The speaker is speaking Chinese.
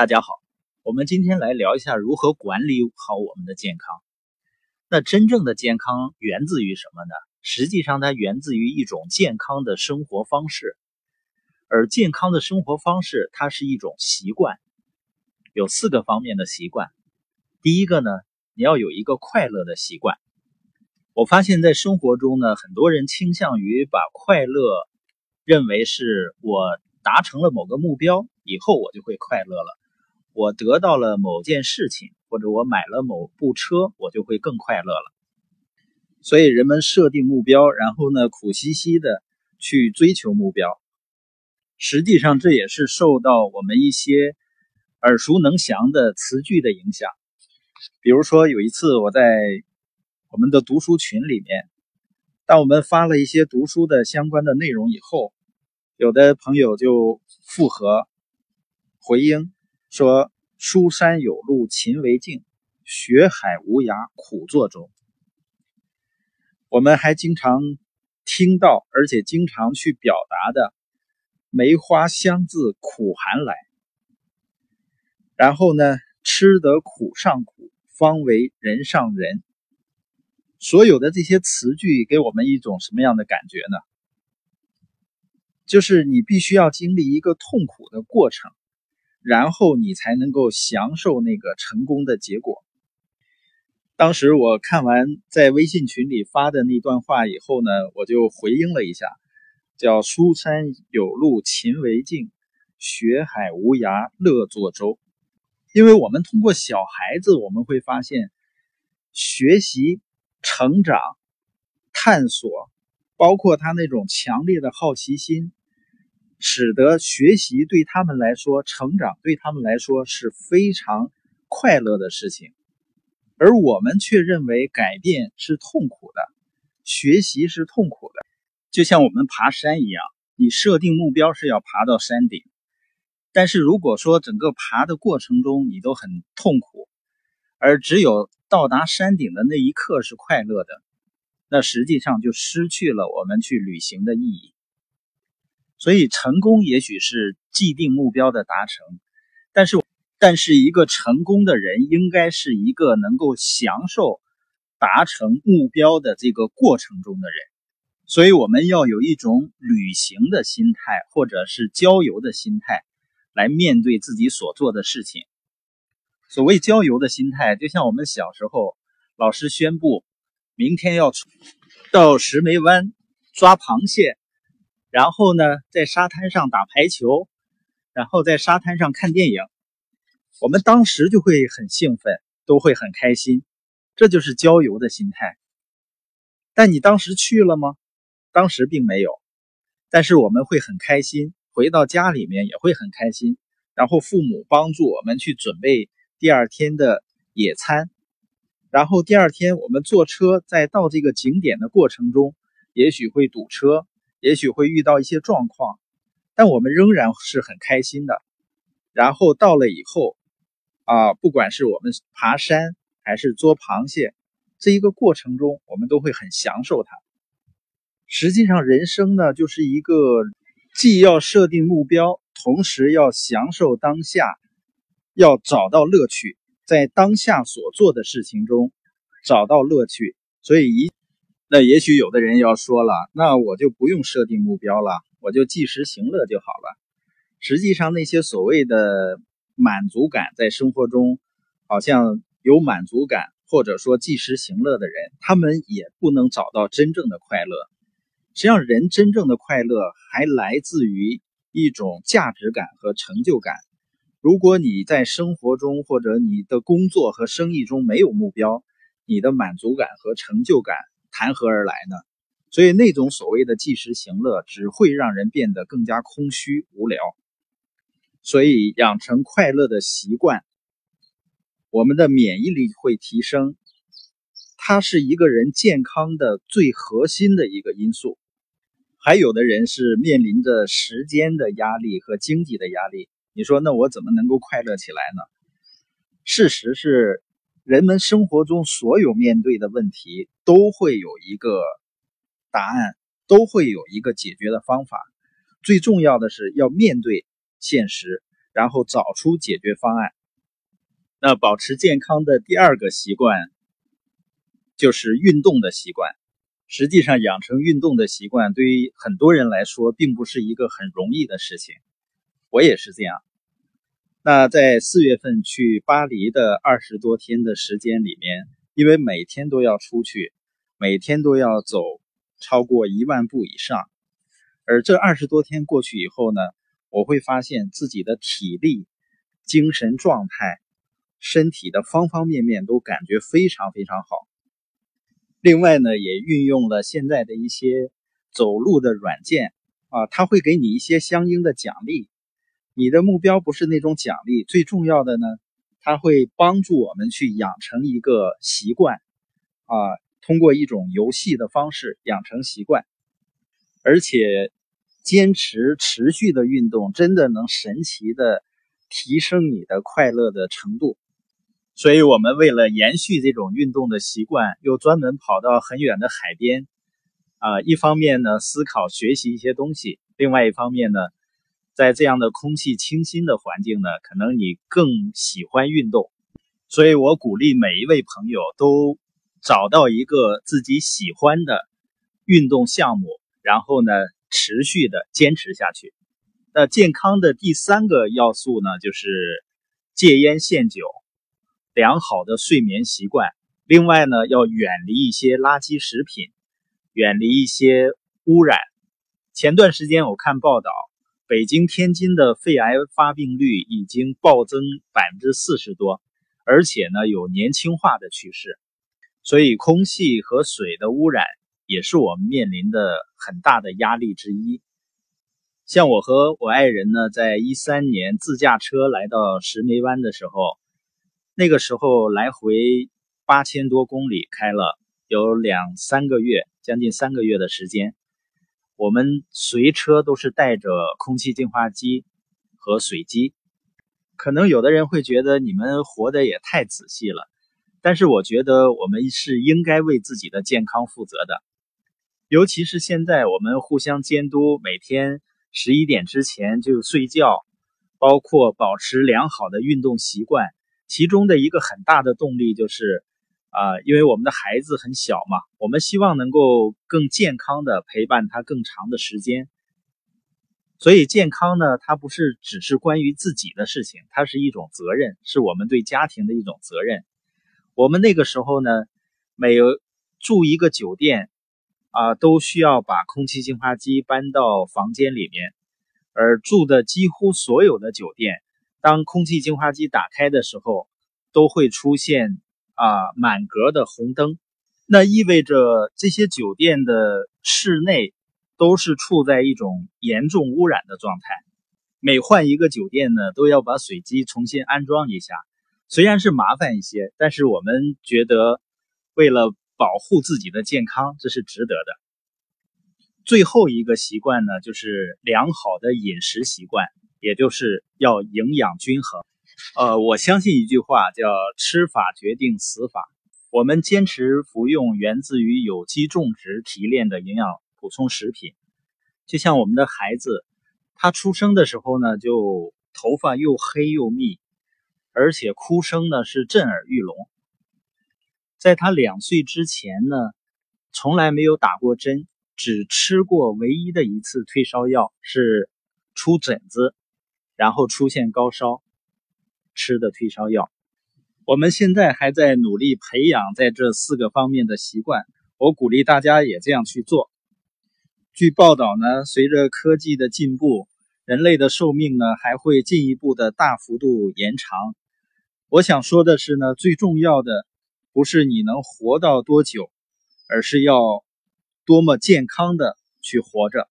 大家好，我们今天来聊一下如何管理好我们的健康。那真正的健康源自于什么呢？实际上，它源自于一种健康的生活方式。而健康的生活方式，它是一种习惯，有四个方面的习惯。第一个呢，你要有一个快乐的习惯。我发现，在生活中呢，很多人倾向于把快乐认为是我达成了某个目标以后，我就会快乐了。我得到了某件事情，或者我买了某部车，我就会更快乐了。所以人们设定目标，然后呢，苦兮兮的去追求目标。实际上，这也是受到我们一些耳熟能详的词句的影响。比如说，有一次我在我们的读书群里面，当我们发了一些读书的相关的内容以后，有的朋友就附和回应。说：“书山有路勤为径，学海无涯苦作舟。”我们还经常听到，而且经常去表达的“梅花香自苦寒来”。然后呢，“吃得苦上苦，方为人上人。”所有的这些词句给我们一种什么样的感觉呢？就是你必须要经历一个痛苦的过程。然后你才能够享受那个成功的结果。当时我看完在微信群里发的那段话以后呢，我就回应了一下，叫“书山有路勤为径，学海无涯乐作舟”。因为我们通过小孩子，我们会发现，学习、成长、探索，包括他那种强烈的好奇心。使得学习对他们来说，成长对他们来说是非常快乐的事情，而我们却认为改变是痛苦的，学习是痛苦的。就像我们爬山一样，你设定目标是要爬到山顶，但是如果说整个爬的过程中你都很痛苦，而只有到达山顶的那一刻是快乐的，那实际上就失去了我们去旅行的意义。所以，成功也许是既定目标的达成，但是，但是一个成功的人应该是一个能够享受达成目标的这个过程中的人。所以，我们要有一种旅行的心态，或者是郊游的心态，来面对自己所做的事情。所谓郊游的心态，就像我们小时候，老师宣布明天要到石梅湾抓螃蟹。然后呢，在沙滩上打排球，然后在沙滩上看电影，我们当时就会很兴奋，都会很开心，这就是郊游的心态。但你当时去了吗？当时并没有，但是我们会很开心，回到家里面也会很开心。然后父母帮助我们去准备第二天的野餐，然后第二天我们坐车在到这个景点的过程中，也许会堵车。也许会遇到一些状况，但我们仍然是很开心的。然后到了以后，啊，不管是我们爬山还是捉螃蟹，这一个过程中，我们都会很享受它。实际上，人生呢，就是一个既要设定目标，同时要享受当下，要找到乐趣，在当下所做的事情中找到乐趣。所以一。那也许有的人要说了，那我就不用设定目标了，我就及时行乐就好了。实际上，那些所谓的满足感，在生活中好像有满足感，或者说及时行乐的人，他们也不能找到真正的快乐。实际上，人真正的快乐还来自于一种价值感和成就感。如果你在生活中或者你的工作和生意中没有目标，你的满足感和成就感。谈何而来呢？所以那种所谓的即时行乐，只会让人变得更加空虚无聊。所以养成快乐的习惯，我们的免疫力会提升，它是一个人健康的最核心的一个因素。还有的人是面临着时间的压力和经济的压力，你说那我怎么能够快乐起来呢？事实是。人们生活中所有面对的问题都会有一个答案，都会有一个解决的方法。最重要的是要面对现实，然后找出解决方案。那保持健康的第二个习惯就是运动的习惯。实际上，养成运动的习惯对于很多人来说，并不是一个很容易的事情。我也是这样。那在四月份去巴黎的二十多天的时间里面，因为每天都要出去，每天都要走超过一万步以上，而这二十多天过去以后呢，我会发现自己的体力、精神状态、身体的方方面面都感觉非常非常好。另外呢，也运用了现在的一些走路的软件啊，它会给你一些相应的奖励。你的目标不是那种奖励，最重要的呢，它会帮助我们去养成一个习惯啊，通过一种游戏的方式养成习惯，而且坚持持续的运动，真的能神奇的提升你的快乐的程度。所以，我们为了延续这种运动的习惯，又专门跑到很远的海边，啊，一方面呢思考学习一些东西，另外一方面呢，在这样的空气清新的环境呢，可能你更喜欢运动。所以我鼓励每一位朋友都找到一个自己喜欢的运动项目，然后呢持续的坚持下去。那健康的第三个要素呢，就是戒烟限酒。良好的睡眠习惯，另外呢，要远离一些垃圾食品，远离一些污染。前段时间我看报道，北京、天津的肺癌发病率已经暴增百分之四十多，而且呢有年轻化的趋势。所以，空气和水的污染也是我们面临的很大的压力之一。像我和我爱人呢，在一三年自驾车来到石梅湾的时候。那个时候来回八千多公里，开了有两三个月，将近三个月的时间。我们随车都是带着空气净化机和水机。可能有的人会觉得你们活得也太仔细了，但是我觉得我们是应该为自己的健康负责的。尤其是现在，我们互相监督，每天十一点之前就睡觉，包括保持良好的运动习惯。其中的一个很大的动力就是，啊，因为我们的孩子很小嘛，我们希望能够更健康的陪伴他更长的时间。所以健康呢，它不是只是关于自己的事情，它是一种责任，是我们对家庭的一种责任。我们那个时候呢，每住一个酒店，啊，都需要把空气净化机搬到房间里面，而住的几乎所有的酒店。当空气净化机打开的时候，都会出现啊满格的红灯，那意味着这些酒店的室内都是处在一种严重污染的状态。每换一个酒店呢，都要把水机重新安装一下，虽然是麻烦一些，但是我们觉得为了保护自己的健康，这是值得的。最后一个习惯呢，就是良好的饮食习惯。也就是要营养均衡，呃，我相信一句话叫“吃法决定死法”。我们坚持服用源自于有机种植提炼的营养补充食品，就像我们的孩子，他出生的时候呢，就头发又黑又密，而且哭声呢是震耳欲聋。在他两岁之前呢，从来没有打过针，只吃过唯一的一次退烧药，是出疹子。然后出现高烧，吃的退烧药。我们现在还在努力培养在这四个方面的习惯。我鼓励大家也这样去做。据报道呢，随着科技的进步，人类的寿命呢还会进一步的大幅度延长。我想说的是呢，最重要的不是你能活到多久，而是要多么健康的去活着。